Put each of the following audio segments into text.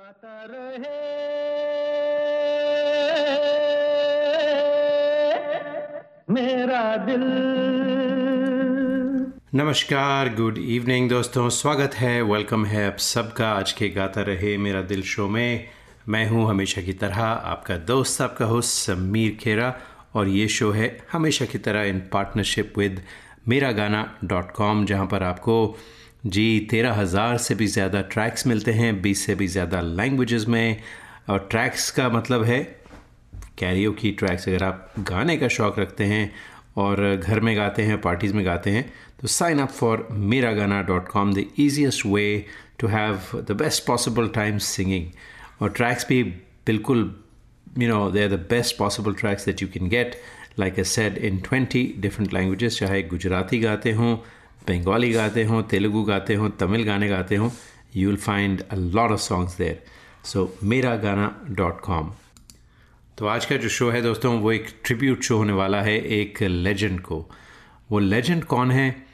गाता रहे। मेरा दिल। नमस्कार गुड इवनिंग दोस्तों। स्वागत है वेलकम है आप सबका। आज के गाता रहे मेरा दिल शो में। मैं हूँ हमेशा की तरह आपका दोस्त, आपका होस्ट समीर खेरा। और ये शो है हमेशा की तरह इन पार्टनरशिप विद मेरा गाना डॉट कॉम जहाँ पर आपको जी, तेरह हज़ार से भी ज़्यादा ट्रैक्स मिलते हैं, बीस से भी ज़्यादा लैंग्वेजेस में। और ट्रैक्स का मतलब है कैरियो की ट्रैक्स अगर आप गाने का शौक़ रखते हैं और घर में गाते हैं पार्टीज़ में गाते हैं तो sign up for Mera Gana dot com the easiest way to have the best possible time singing और ट्रैक्स भी बिल्कुल you know they are the best possible tracks that you can get like a said in twenty different languages चाहे गुजराती गाते हों बंगाली गाते हों, तेलुगु गाते हों, तमिल गाने गाते हों you will find a lot of songs there so Mera Gana dot com तो आज का जो शो है दोस्तों, वो एक ट्रिब्यूट शो होने वाला है एक लेजेंड को। वो लेजेंड कौन है,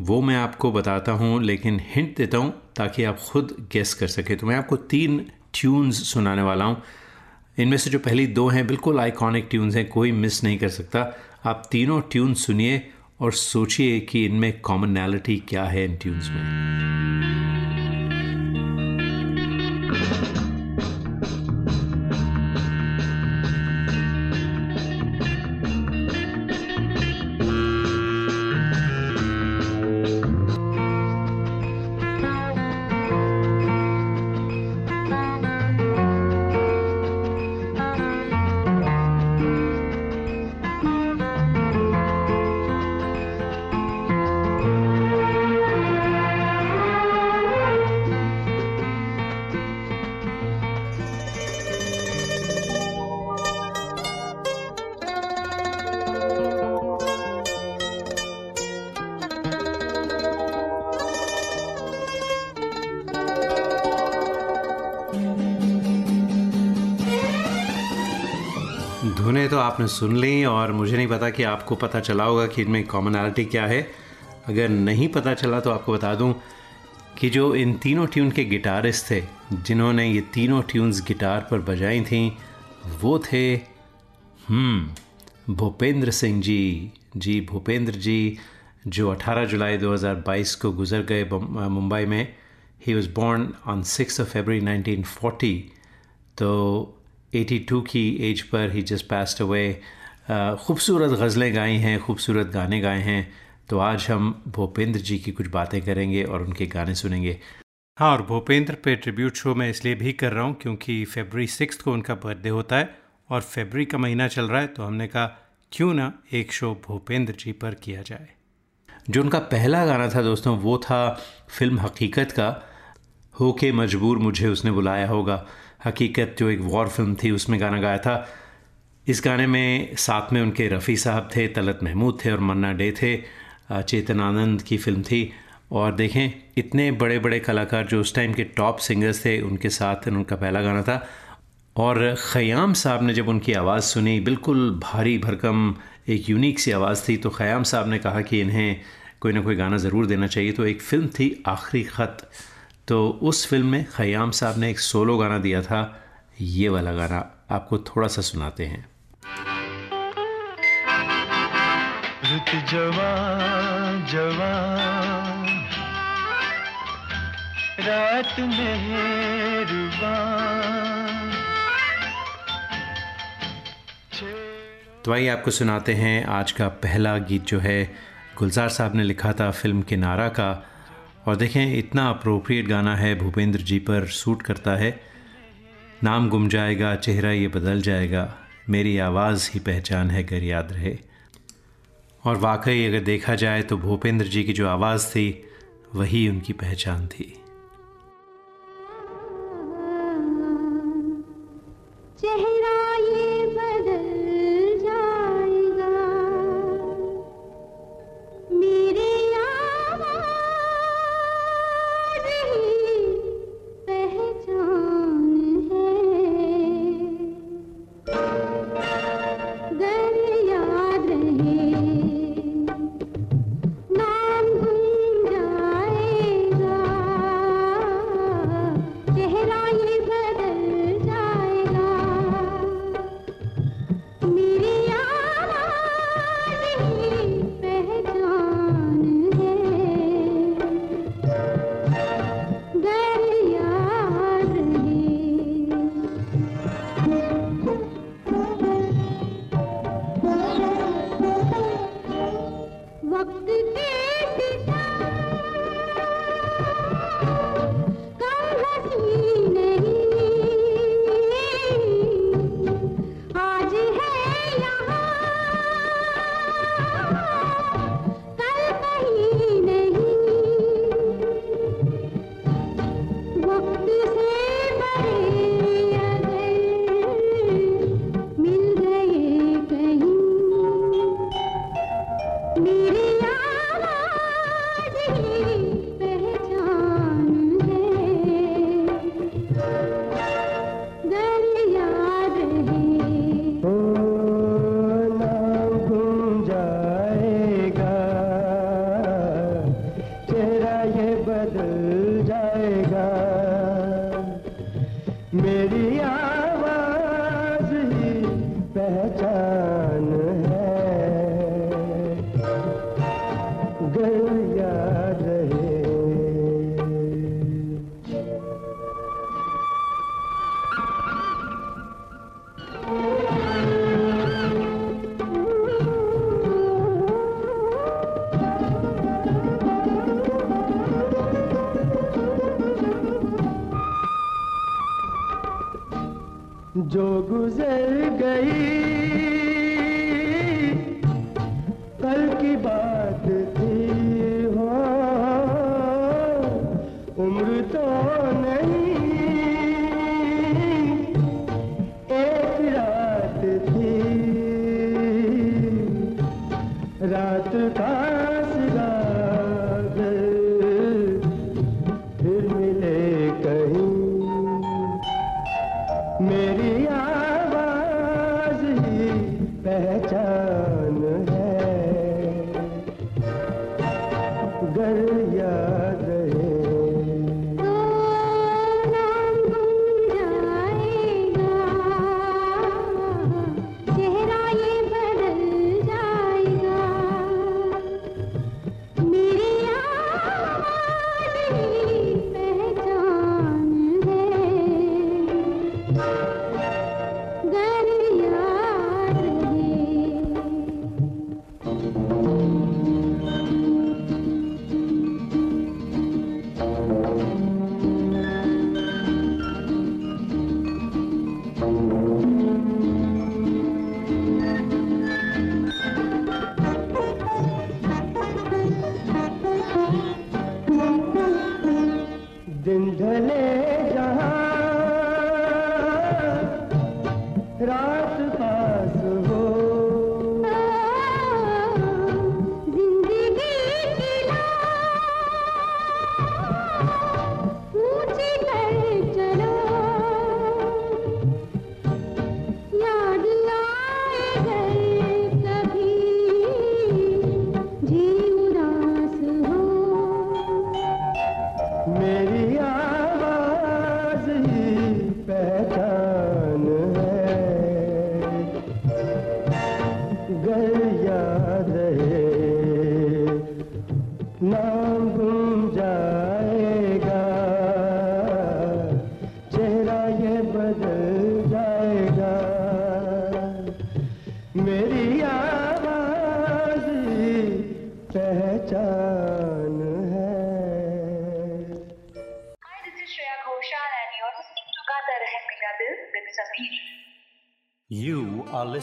वो मैं आपको बताता हूँ, लेकिन हिंट देता हूँ ताकि आप खुद गेस कर सकें। तो मैं आपको तीन ट्यून्स सुनाने वाला हूँ। इनमें से जो पहली दो हैं, बिल्कुल आइकॉनिक ट्यून्स हैं, कोई मिस नहीं कर सकता। आप तीनों ट्यून सुनिए और सोचिए कि इनमें कॉमनैलिटी क्या है इन ट्यून्स में। आपने सुन ली और मुझे नहीं पता कि आपको पता चला होगा कि इनमें कॉमनैलिटी क्या है। अगर नहीं पता चला तो आपको बता दूँ कि जो इन तीनों ट्यून के गिटारिस्ट थे, जिन्होंने ये तीनों ट्यून्स गिटार पर बजाई थी, वो थे हम्म भूपेंद्र सिंह जी। जी, भूपेंद्र जी, जो 18 जुलाई 2022 को गुजर गए मुंबई में। He was born on six of February 1940 तो 82 की एज पर ही जस्ट पास्ट अवे खूबसूरत गज़लें गाई हैं खूबसूरत गाने गाए हैं। तो आज हम भूपेंद्र जी की कुछ बातें करेंगे और उनके गाने सुनेंगे। हाँ और भूपेंद्र पे ट्रिब्यूट शो मैं इसलिए भी कर रहा हूँ क्योंकि फेबरी सिक्स को उनका बर्थडे होता है और फेबरी का महीना चल रहा है तो हमने कहा क्यों ना एक शो भूपेंद्र जी पर किया जाए? जो उनका पहला गाना था दोस्तों वो था फ़िल्म हकीकत का हो के मजबूर मुझे उसने बुलाया होगा। हकीकत जो एक वॉर फ़िल्म थी, उसमें गाना गाया था। इस गाने में साथ में उनके रफ़ी साहब थे, तलत महमूद थे और मन्ना डे थे चेतन आनंद की फ़िल्म थी। और देखें, इतने बड़े बड़े कलाकार जो उस टाइम के टॉप सिंगर्स थे, उनके साथ उनका पहला गाना था। और ख़याम साहब ने जब उनकी आवाज़ सुनी, बिल्कुल भारी भरकम, एक यूनिक सी आवाज़ थी तो ख़याम साहब ने कहा कि इन्हें कोई ना कोई गाना ज़रूर देना चाहिए। तो एक फ़िल्म थी, आखिरी ख़त। तो उस फ़िल्म में ख़याम साहब ने एक सोलो गाना दिया था ये वाला गाना आपको थोड़ा सा सुनाते हैं। रुत जवान जवान रात में तो आइए आपको सुनाते हैं आज का पहला गीत जो है गुलजार साहब ने लिखा था फ़िल्म किनारा का। और देखें, इतना अप्रोप्रिएट गाना है, भूपेंद्र जी पर सूट करता है। नाम गुम जाएगा, चेहरा ये बदल जाएगा, मेरी आवाज़ ही पहचान है अगर याद रहे। और वाकई अगर देखा जाए तो भूपेंद्र जी की जो आवाज़ थी, वही उनकी पहचान थी। चेहरा What did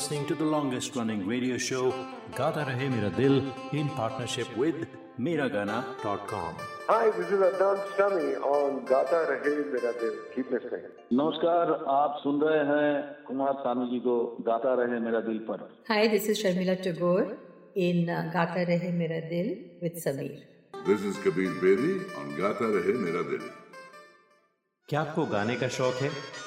listening to the longest running radio show Gata Rahe Mera Dil in partnership with Miragana.com. Hi, this is Adnan Sami on Gata Rahe Mera Dil. Keep listening. नमस्कार आप सुन रहे हैं कुमार सानू जी को गाता रहे मेरा दिल पर Hi, this is Sharmila Tagore in uh, Gata Rahe Mera Dil with Sameer. This is Kabir Bedi on Gata Rahe Mera Dil. क्या आपको गाने का शौक है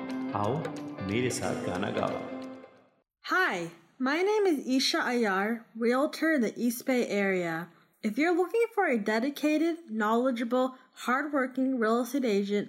आओ मेरे साथ गाना गाओ Hi, my name is Isha Ayar, realtor in the East Bay area. If you're looking for a dedicated, knowledgeable, hardworking real estate agent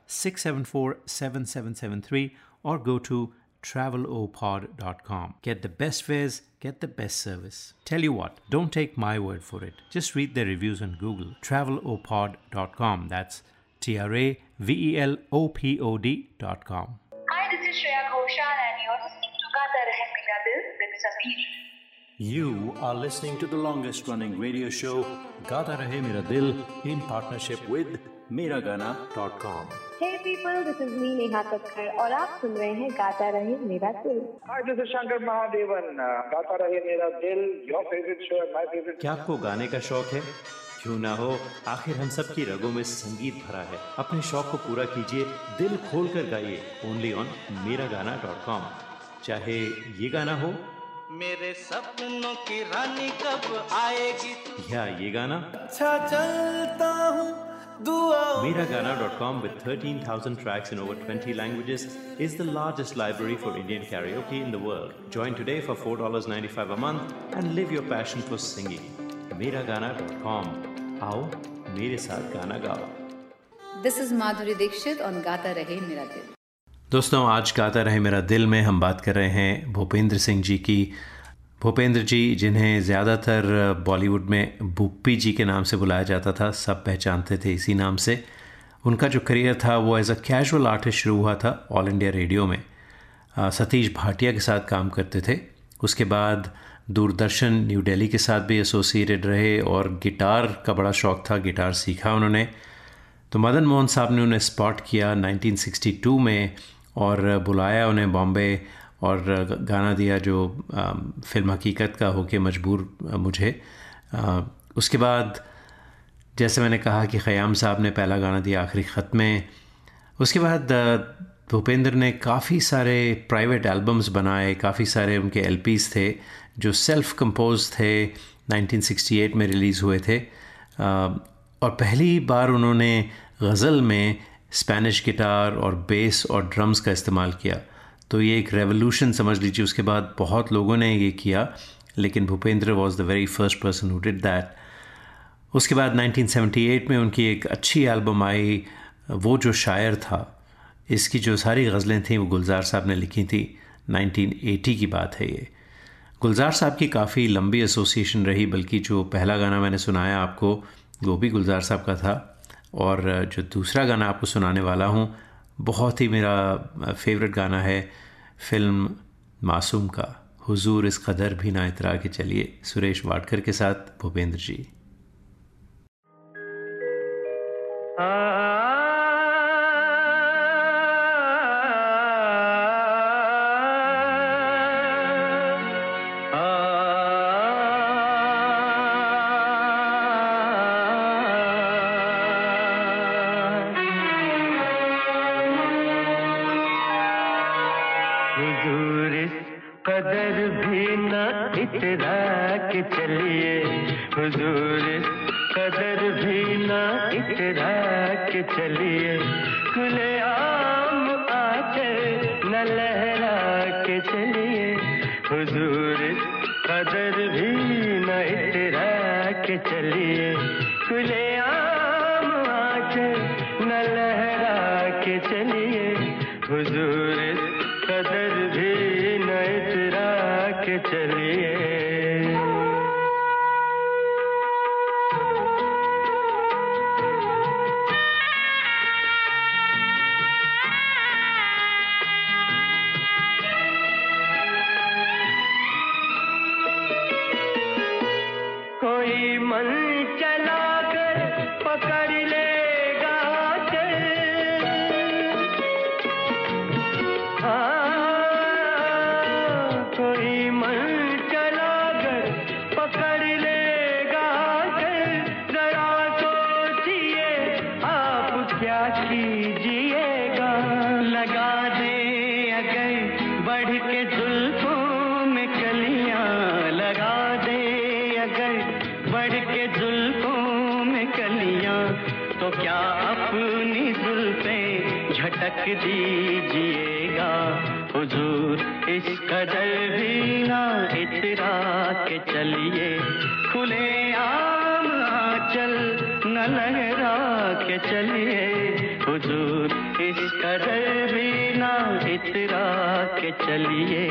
674 7773 or go to travelopod.com. Get the best fares, get the best service. Tell you what, don't take my word for it. Just read the reviews on Google. Travelopod.com. That's T R A V E L O P O D.com. Hi, this is Shreya Ghoshal and you're listening to Gata Rahe Mera Dil with Sameer. You are listening to the longest running radio show, Gata Rahe Mera Dil, in partnership with Miragana.com. Hey people, this is me Neha और आप सुन रहे हैं गाता रहे मेरा दिल। Hi, this is Shankar Mahadevan. Uh, गाता रहे मेरा दिल, your favorite show and my favorite. क्या आपको गाने का शौक है? क्यों ना हो? आखिर हम सब की रगों में संगीत भरा है। अपने शौक को पूरा कीजिए दिल खोल कर गाइए। ओनली ऑन मेरा गाना डॉट कॉम। चाहे ये गाना हो। मेरे सपनों की रानी कब आएगी? या ये गाना। अच्छा चलता हूँ। Miragana.com with 13,000 tracks in over 20 languages is the largest library for Indian karaoke in the world. Join today for $4.95 a month and live your passion for singing. Miragana.com. आओ मेरे साथ गाना गाओ This is Madhuri Dixit on Gata Rahe Mera Dil. दोस्तों आज गाता रहे मेरा दिल में हम बात कर रहे हैं भूपेंद्र सिंह जी की भूपेंद्र जी, जिन्हें ज़्यादातर बॉलीवुड में बुप्पी जी के नाम से बुलाया जाता था, सब पहचानते थे इसी नाम से। उनका जो करियर था, वो एज अ कैजुअल आर्टिस्ट शुरू हुआ था ऑल इंडिया रेडियो में। सतीश भाटिया के साथ काम करते थे। उसके बाद दूरदर्शन न्यू दिल्ली के साथ भी एसोसिएटेड रहे और गिटार का बड़ा शौक़ था, गिटार सीखा उन्होंने। तो मदन मोहन साहब ने उन्हें स्पॉट किया 1962 में और बुलाया उन्हें बॉम्बे और गाना दिया जो फ़िल्म हकीकत का होके मजबूर मुझे। उसके बाद जैसे मैंने कहा कि ख़याम साहब ने पहला गाना दिया आखिरी ख़त में। उसके बाद भूपेंद्र ने काफ़ी सारे प्राइवेट एल्बम्स बनाए, काफ़ी सारे उनके एल थे जो सेल्फ कंपोज थे 1968 में रिलीज़ हुए थे। और पहली बार उन्होंने गज़ल में स्पेनिश गिटार और बेस और ड्रम्स का इस्तेमाल किया। तो ये एक रेवोल्यूशन समझ लीजिए। उसके बाद बहुत लोगों ने ये किया, लेकिन Bhupendra was the very first person who did that उसके बाद 1978 में उनकी एक अच्छी एल्बम आई, वो जो शायर था, इसकी जो सारी गज़लें थीं, वो गुलजार साहब ने लिखी थी। 1980 की बात है ये। गुलजार साहब की काफ़ी लंबी एसोसिएशन रही, बल्कि जो पहला गाना मैंने सुनाया आपको, वो भी गुलजार साहब का था, और जो दूसरा गाना आपको सुनाने वाला हूँ बहुत ही मेरा फेवरेट गाना है फ़िल्म मासूम का। हुजूर इस कदर भी ना इतरा के चलिए सुरेश वाडकर के साथ भूपेंद्र जी। हुजूर अपनी दिल पे झटक दीजिएगा। हुजूर, इस कदर भी ना इतरा के चलिए। खुले आम आंचल न लहरा के चलिए। हुजूर, इस कदर भी ना इतरा के चलिए।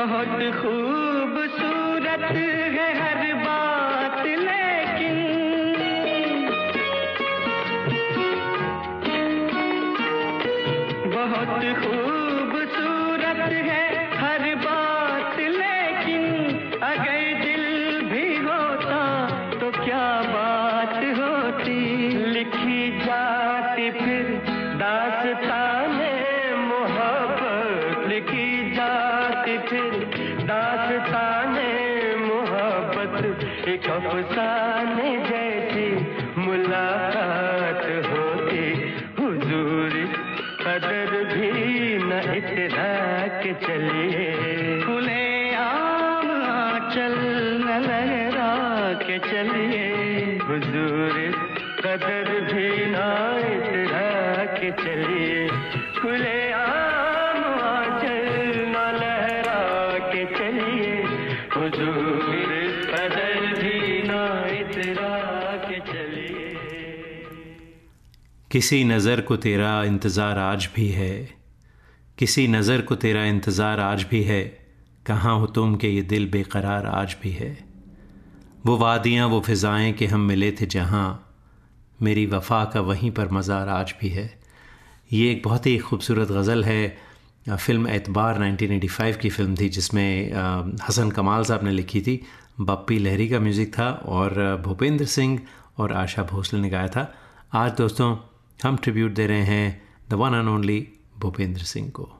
बहुत खूबसूरत किसी नज़र को तेरा इंतज़ार आज भी है। किसी नज़र को तेरा इंतज़ार आज भी है। कहाँ हो तुम कि ये दिल बेकरार आज भी है। वो वादियाँ, वो फ़िज़ाएँ कि हम मिले थे जहाँ। मेरी वफ़ा का वहीं पर मज़ार आज भी है। ये एक बहुत ही खूबसूरत गज़ल है फ़िल्म एतबार 1985 की फ़िल्म थी, जिसमें हसन कमाल साहब ने लिखी थी। बप्पी लहरी का म्यूज़िक था और भूपेंद्र सिंह और आशा भोसले ने गाया था। आज दोस्तों हम ट्रिब्यूट दे रहे हैं the one and only Bhupendra Singh को।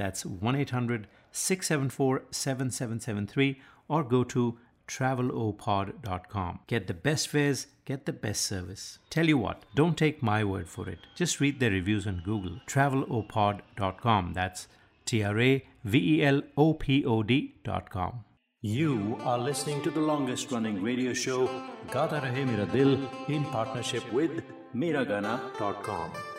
That's 1 800 674 7773 or go to travelopod.com. Get the best fares, get the best service. Tell you what, don't take my word for it. Just read the reviews on Google. Travelopod.com. That's T R A V E L O P O D.com. You are listening to the longest running radio show, Gata Rahe Dil, in partnership with Miragana.com.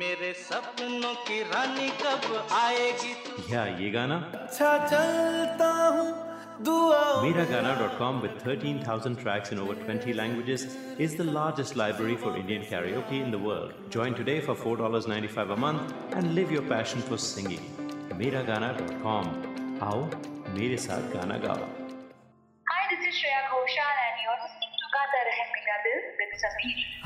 मेरे सपनों की रानी कब आएगी तू या ये गाना अच्छा चलता हूँ Miragana.com with 13,000 tracks in over 20 languages is the largest library for Indian karaoke in the world. Join today for $4.95 a month and live your passion for singing. Miragana.com. आओ मेरे साथ गाना गाओ Hi, this is Shreya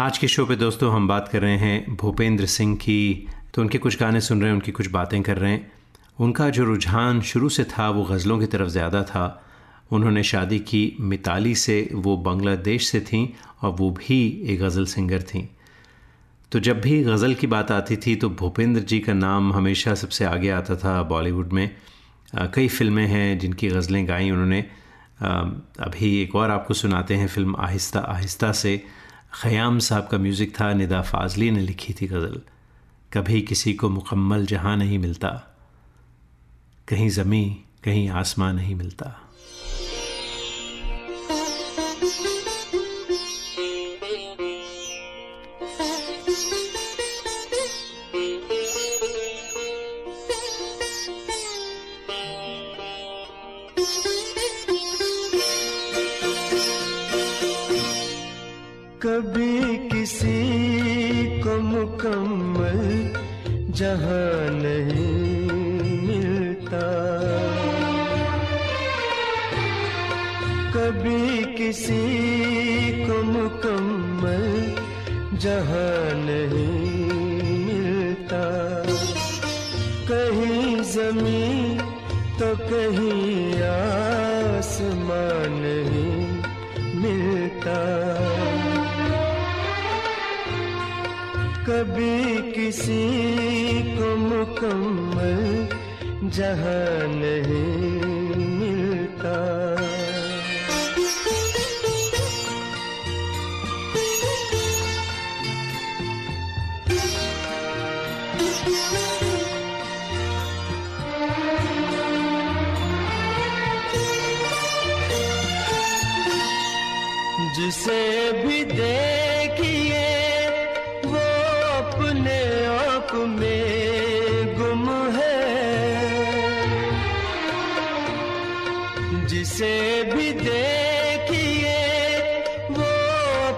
आज के show पे दोस्तों हम बात कर रहे हैं भूपेंद्र सिंह की। तो उनके कुछ गाने सुन रहे हैं, उनकी कुछ बातें कर रहे हैं। उनका जो रुझान शुरू से था, वो गज़लों की तरफ़ ज़्यादा था। उन्होंने शादी की मिताली से, वो बांग्लादेश से थीं और वो भी एक गज़ल सिंगर थीं। तो जब भी गज़ल की बात आती थी तो भूपेंद्र जी का नाम हमेशा सबसे आगे आता था बॉलीवुड में। कई फ़िल्में हैं जिनकी गज़लें गाई उन्होंने। अभी एक और आपको सुनाते हैं फ़िल्म आहिस्ता आहिस्ता से। ख़याम साहब का म्यूज़िक था, निदा फाजली ने लिखी थी गज़ल। कभी किसी को मुकम्मल जहाँ नहीं मिलता, कहीं ज़मीं कहीं आसमां नहीं मिलता।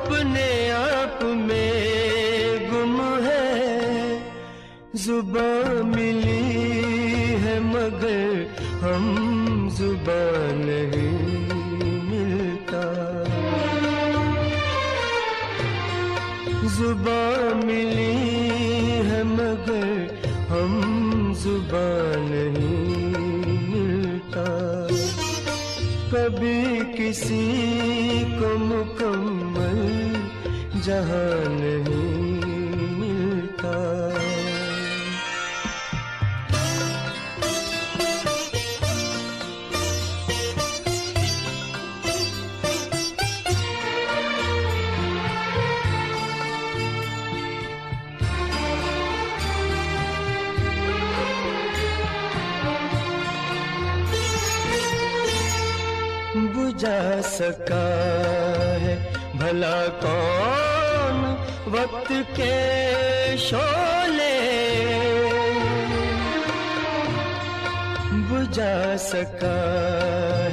अपने आप में गुम है। ज़ुबान मिली है मगर हम ज़ुबान नहीं मिलता। ज़ुबान मिली है मगर हम ज़ुबान नहीं मिलता। कभी किसी जहां मिलता। बुझा सका है भला कौन वक्त के शोले बुझा सका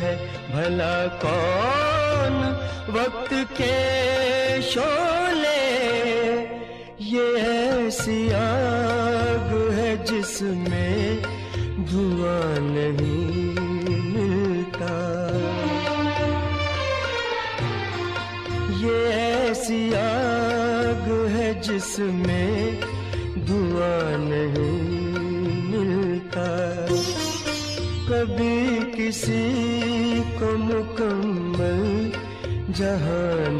है भला कौन वक्त के शोले? ये ऐसी आग है जिसमें धुआँ नहीं जिसमें धुआँ नहीं मिलता। कभी किसी को मुकम्मल जहाँ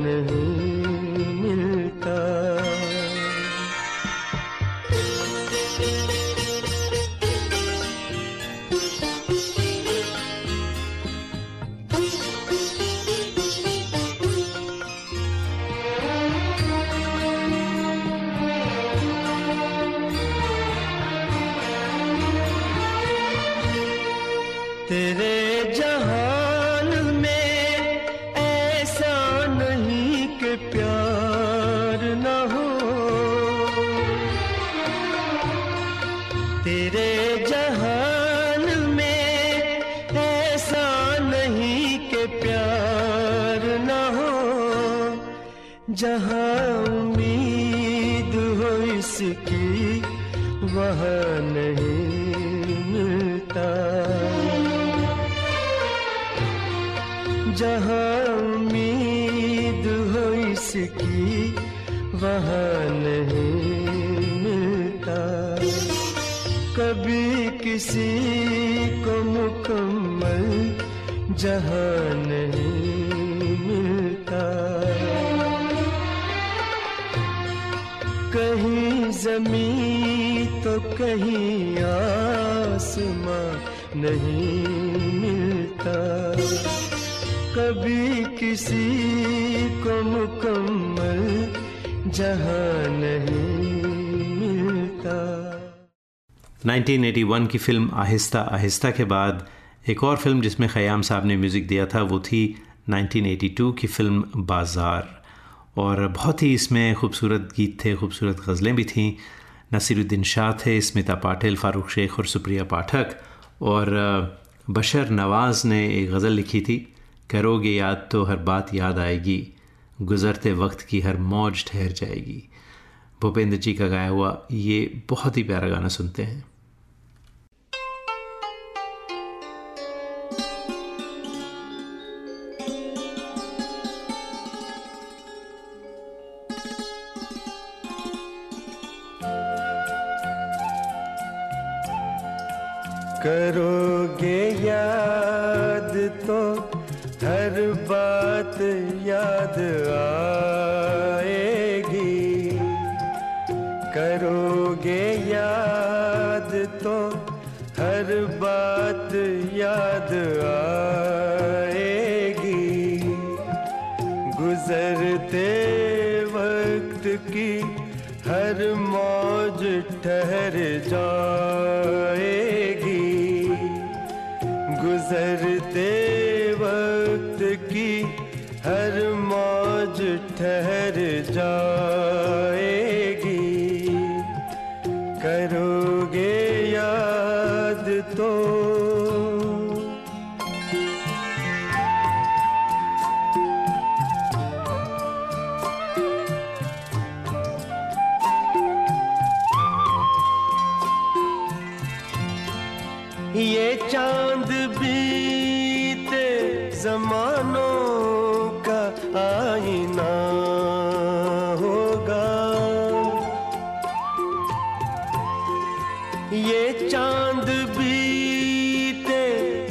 1981 की फ़िल्म आहिस्ता आहिस्ता के बाद एक और फ़िल्म जिसमें ख़याम साहब ने म्यूज़िक दिया था, वो थी 1982 की फ़िल्म बाज़ार। और बहुत ही इसमें खूबसूरत गीत थे, खूबसूरत गज़लें भी थीं। नसीरुद्दीन शाह थे, स्मिता पाटिल, फ़ारूक शेख और सुप्रिया पाठक। और बशर नवाज़ ने एक गज़ल लिखी थी, करोगे याद तो हर बात याद आएगी, गुज़रते वक्त की हर मौज ठहर जाएगी। भूपेंद्र जी का गाया हुआ ये बहुत ही प्यारा गाना सुनते हैं।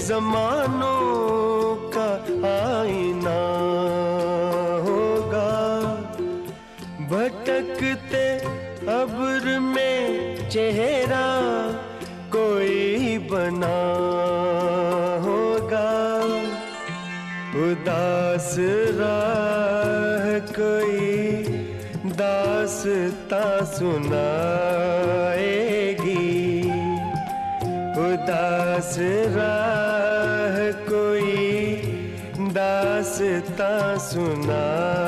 जमानों का आईना होगा। भटकते अब्र में चेहरा कोई बना होगा। उदास राह कोई दासता सुनाएगी। उदास राह सुना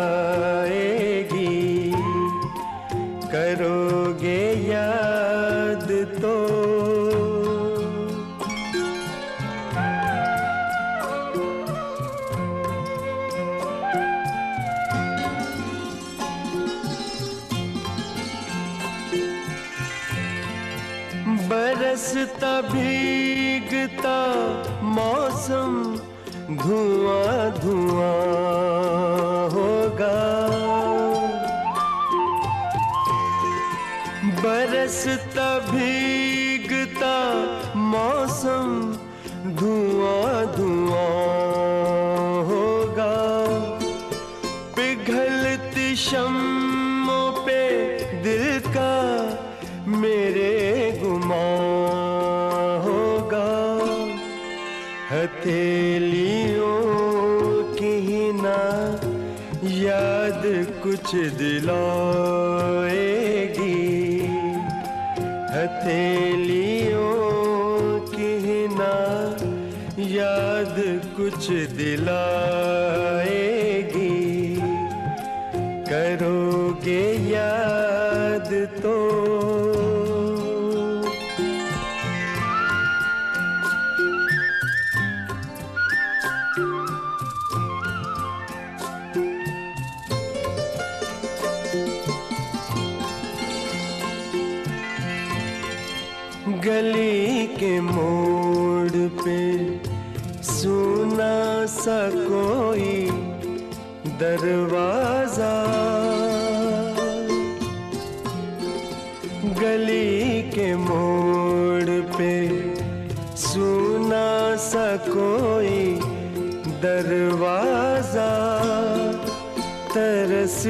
कुछ दिलाएगी। हथेलियों याद कुछ दिलाएगी।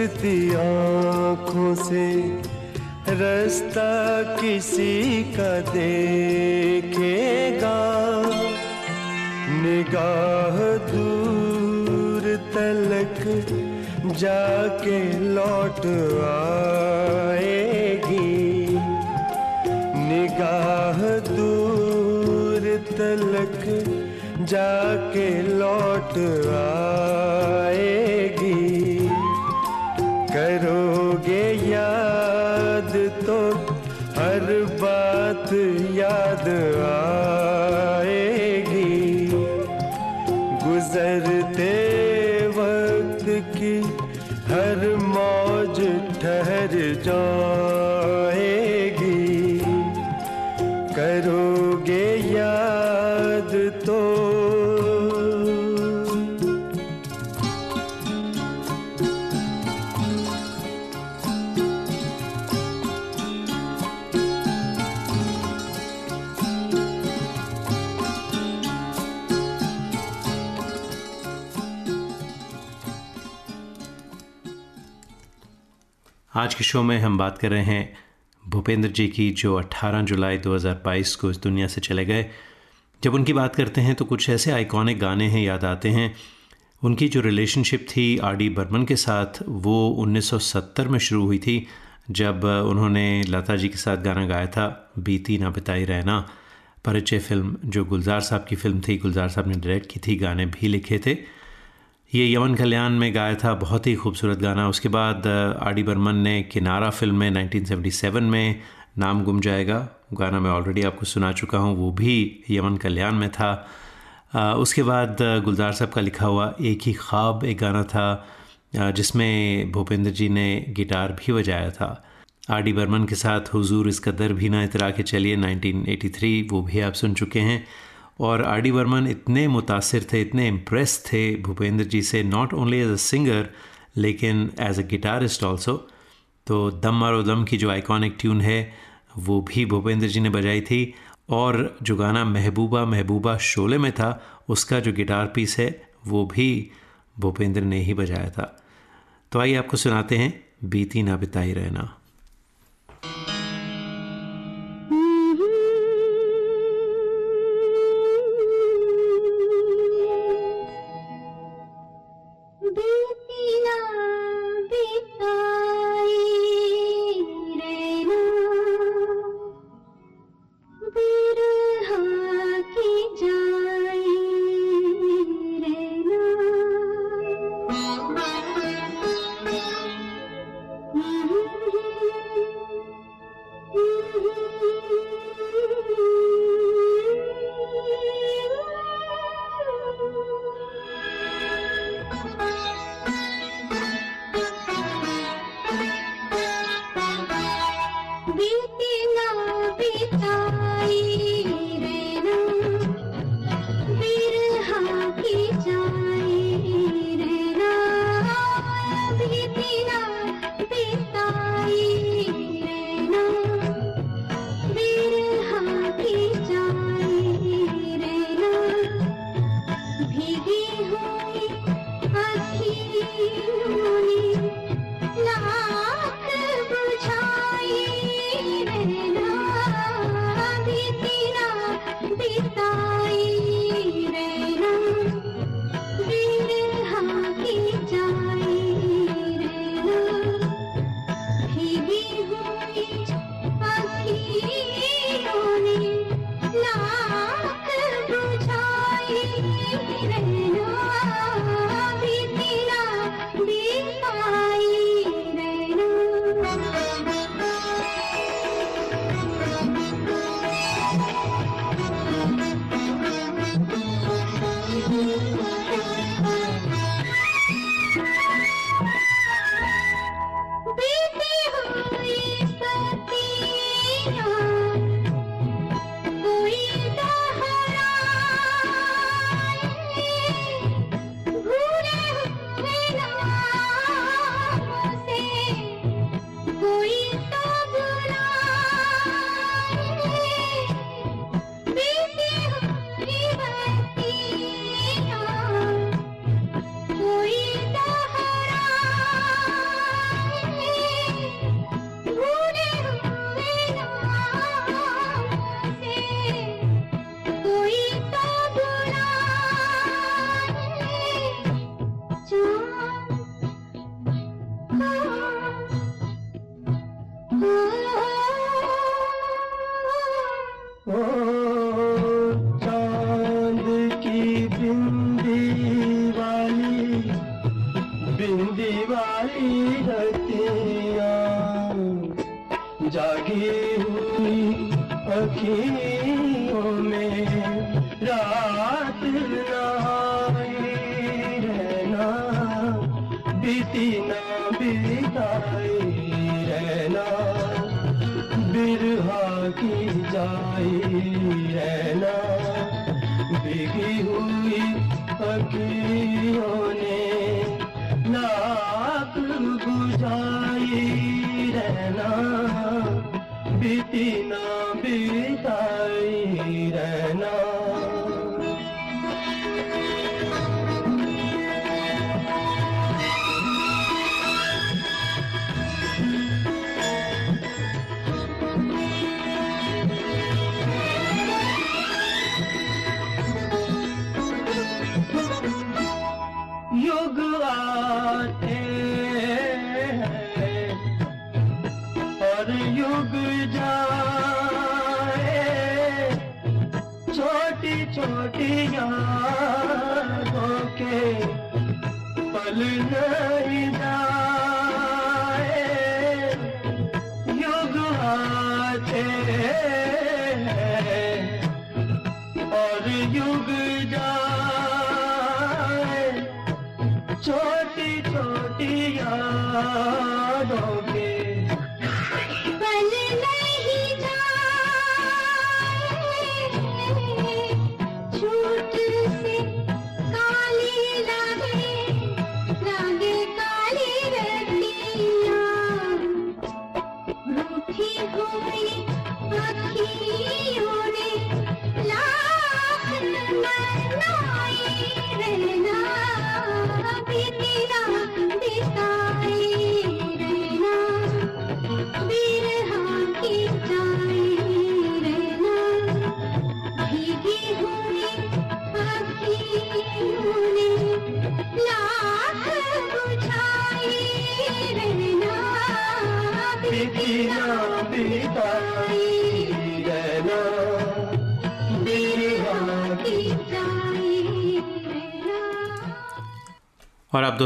गुजरती आँखों से, रास्ता किसी का देखेगा। निगाह दूर तलक जाके लौट आएगी। निगाह दूर तलक जाके लौट आ आज के शो में हम बात कर रहे हैं भूपेंद्र जी की, जो 18 जुलाई 2022 को इस दुनिया से चले गए। जब उनकी बात करते हैं तो कुछ ऐसे आइकॉनिक गाने हैं, याद आते हैं। उनकी जो रिलेशनशिप थी आर डी बर्मन के साथ, वो 1970 में शुरू हुई थी, जब उन्होंने लता जी के साथ गाना गाया था, बीती ना बिताई रहना। परिचय फ़िल्म, जो गुलजार साहब की फ़िल्म थी, गुलजार साहब ने डायरेक्ट की थी, गाने भी लिखे थे। ये यमन कल्याण में गाया था बहुत ही खूबसूरत गाना। उसके बाद आर डी बर्मन ने किनारा फ़िल्म में 1977 में नाम गुम जाएगा। गाना मैं ऑलरेडी आपको सुना चुका हूँ, वो भी यमन कल्याण में था। उसके बाद गुलजार साहब का लिखा हुआ एक ही ख्वाब एक गाना था जिसमें भूपेंद्र जी ने गिटार भी बजाया था। आर डी बर्मन के साथ हुजूर इस कदर भी ना इतरा के चलिए 1983 वो भी आप सुन चुके हैं। और आर डी बर्मन इतने मुतासर थे, इतने इम्प्रेस थे भूपेंद्र जी से not only as a singer लेकिन एज अ गिटारिस्ट ऑल्सो तो दम मारो दम की जो आइकॉनिक ट्यून है, वो भी भूपेंद्र जी ने बजाई थी। और जो गाना महबूबा महबूबा शोले में था, उसका जो गिटार पीस है, वो भी भूपेंद्र ने ही बजाया था। तो आइए आपको सुनाते हैं, बीती ना बिताई रहना।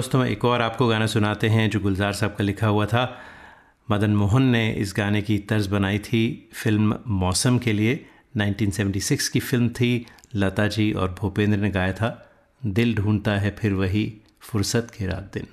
दोस्तों एक और आपको गाना सुनाते हैं जो गुलजार साहब का लिखा हुआ था। मदन मोहन ने इस गाने की तर्ज बनाई थी फ़िल्म मौसम के लिए। 1976 की फ़िल्म थी, लता जी और भूपेंद्र ने गाया था, दिल ढूंढता है फिर वही फुर्सत के रात दिन।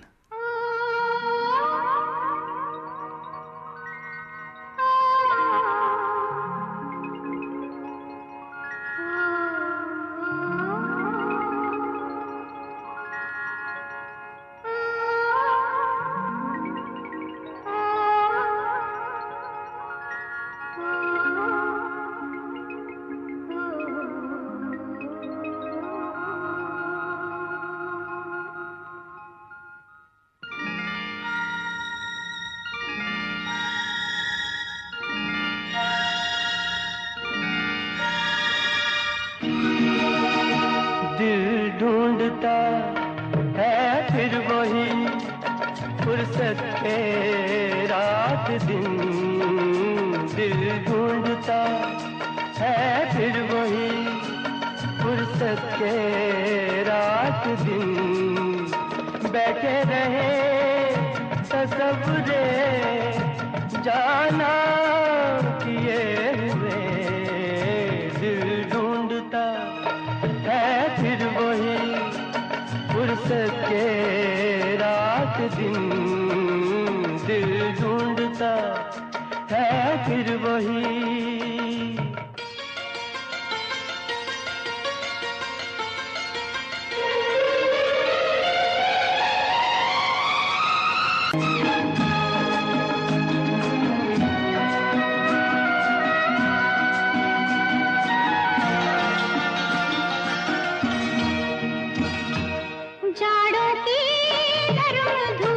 अति करुण धूप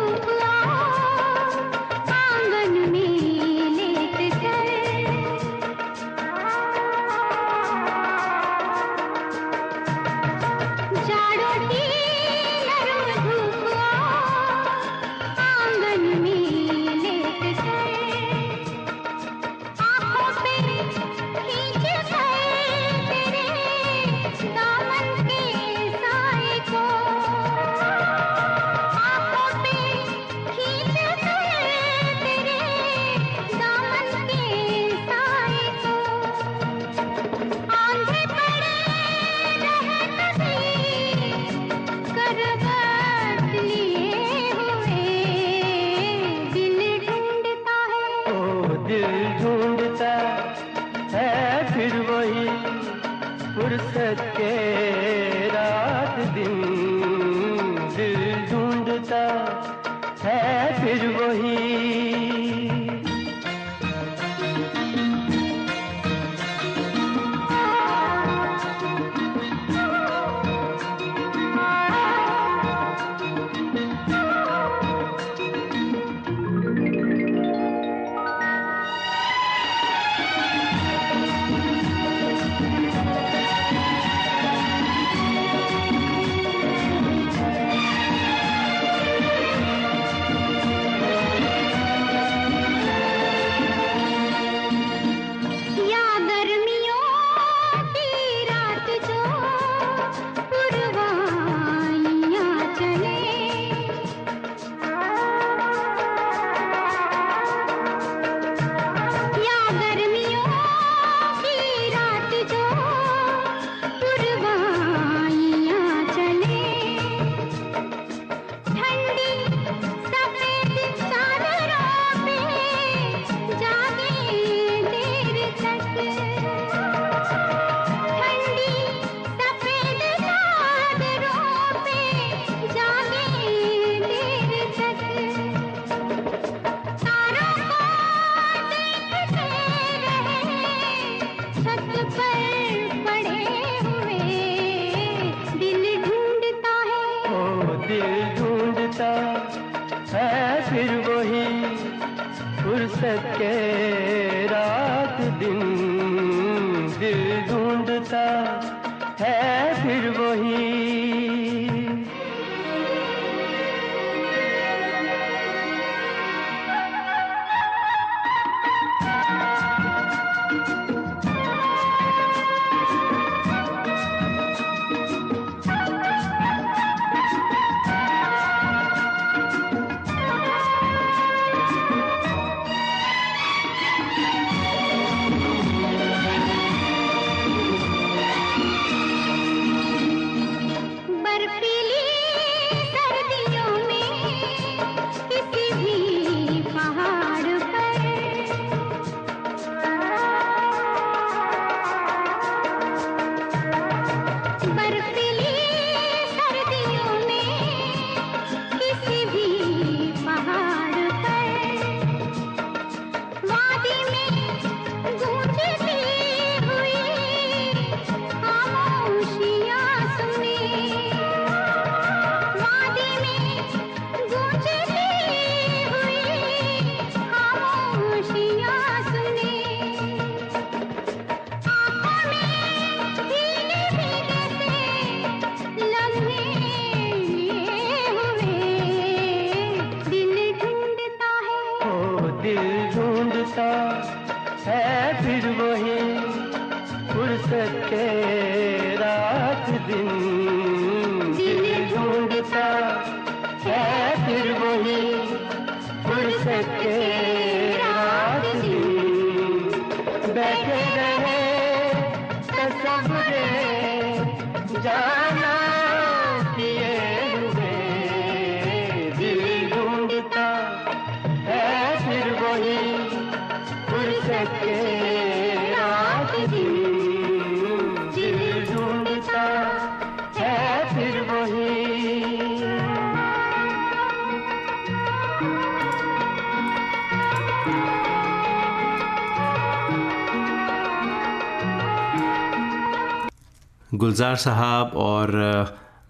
गुलजार साहब और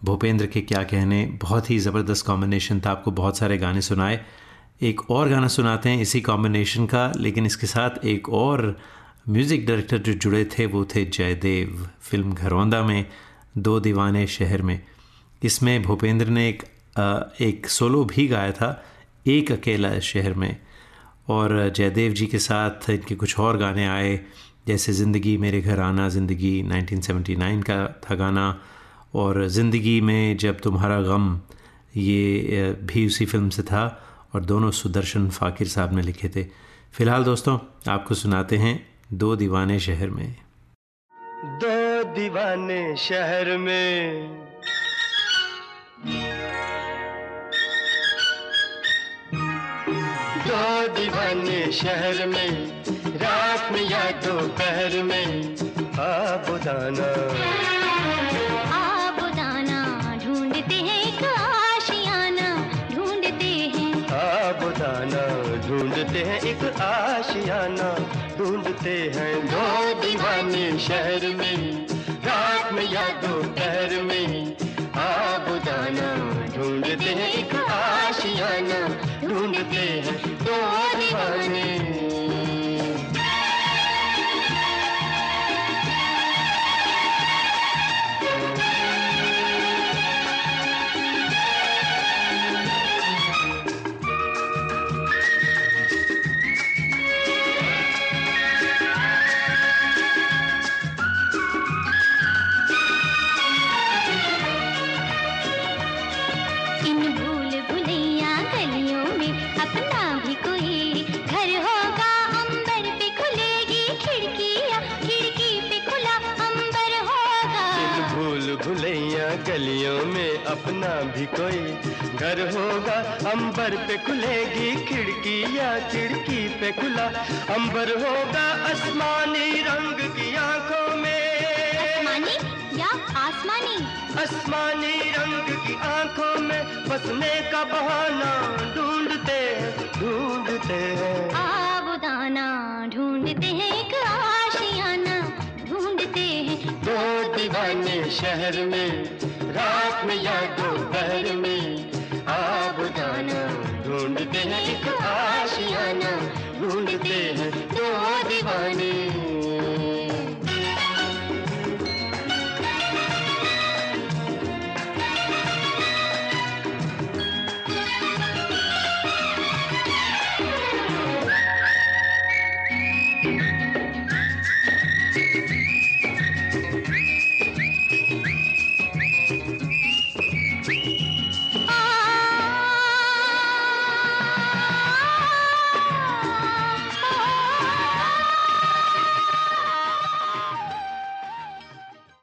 भूपेंद्र के क्या कहने, बहुत ही ज़बरदस्त कॉम्बिनेशन था। आपको बहुत सारे गाने सुनाए। एक और गाना सुनाते हैं इसी कॉम्बिनेशन का, लेकिन इसके साथ एक और म्यूज़िक डायरेक्टर जो जुड़े थे, वो थे जयदेव फ़िल्म घरौंदा में, दो दीवाने शहर में। इसमें भूपेंद्र ने एक एक सोलो भी गाया था, एक अकेला शहर में। और जयदेव जी के साथ इनके कुछ और गाने आए। जैसे ज़िंदगी मेरे घर आना, ज़िंदगी 1979 का था गाना और ज़िंदगी में जब तुम्हारा गम, ये भी उसी फ़िल्म से था और दोनों सुदर्शन फ़ाकिर साहब ने लिखे थे। फ़िलहाल दोस्तों, आपको सुनाते हैं दो दीवाने शहर में। दो दीवाने शहर में दो दीवाने शहर में रात में या दोपहर में आबुदाना आबुदाना ढूंढते हैं एक आशियाना ढूंढते हैं। आबुदाना ढूंढते हैं एक आशियाना ढूंढते हैं दो दीवाने शहर में रात में या दोपहर में। आबुदाना ढूंढते हैं एक आशियाना ढूंढते हैं दो भी कोई घर होगा। अंबर पे खुलेगी खिड़की या खिड़की पे खुला। अंबर होगा आसमानी रंग की आँखों में। आसमानी या आसमानी? आसमानी रंग की आँखों में बसने का बहाना ढूंढते हैं ढूंढते हैं। आबुदाना ढूंढते हैं एक आशियाना। ढूंढते हैं दो दीवाने शहर में रात में या दोपहर में आप जाना ढूंढते हैं, एक आशियाना ढूंढते हैं दो दीवाने।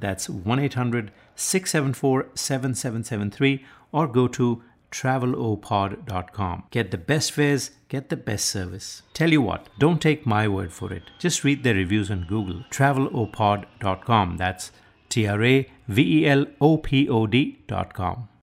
That's 1 800 674 7773 or go to travelopod.com. Get the best fares, get the best service. Tell you what, don't take my word for it. Just read the reviews on Google. Travelopod.com. That's T R A V E L O P O D.com.